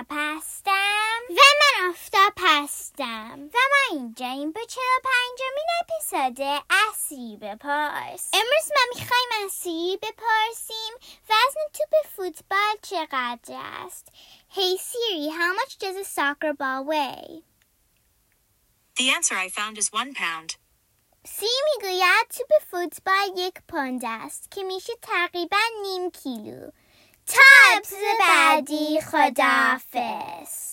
آفتاب هستم و من آفتاب هستم و ما اینجا این به چرا پنجمین اپیزود اصری بپرس. امروز ما می‌خوایم از سیری بپرسیم وزن توپ فوتبال چقدر است. Hey Siri, how much does a soccer ball weigh? The answer I found is one pound. سی می‌گوید توپ فوتبال یک پوند است که میشه تقریبا نیم کیلو. تا Daddy Khadafis.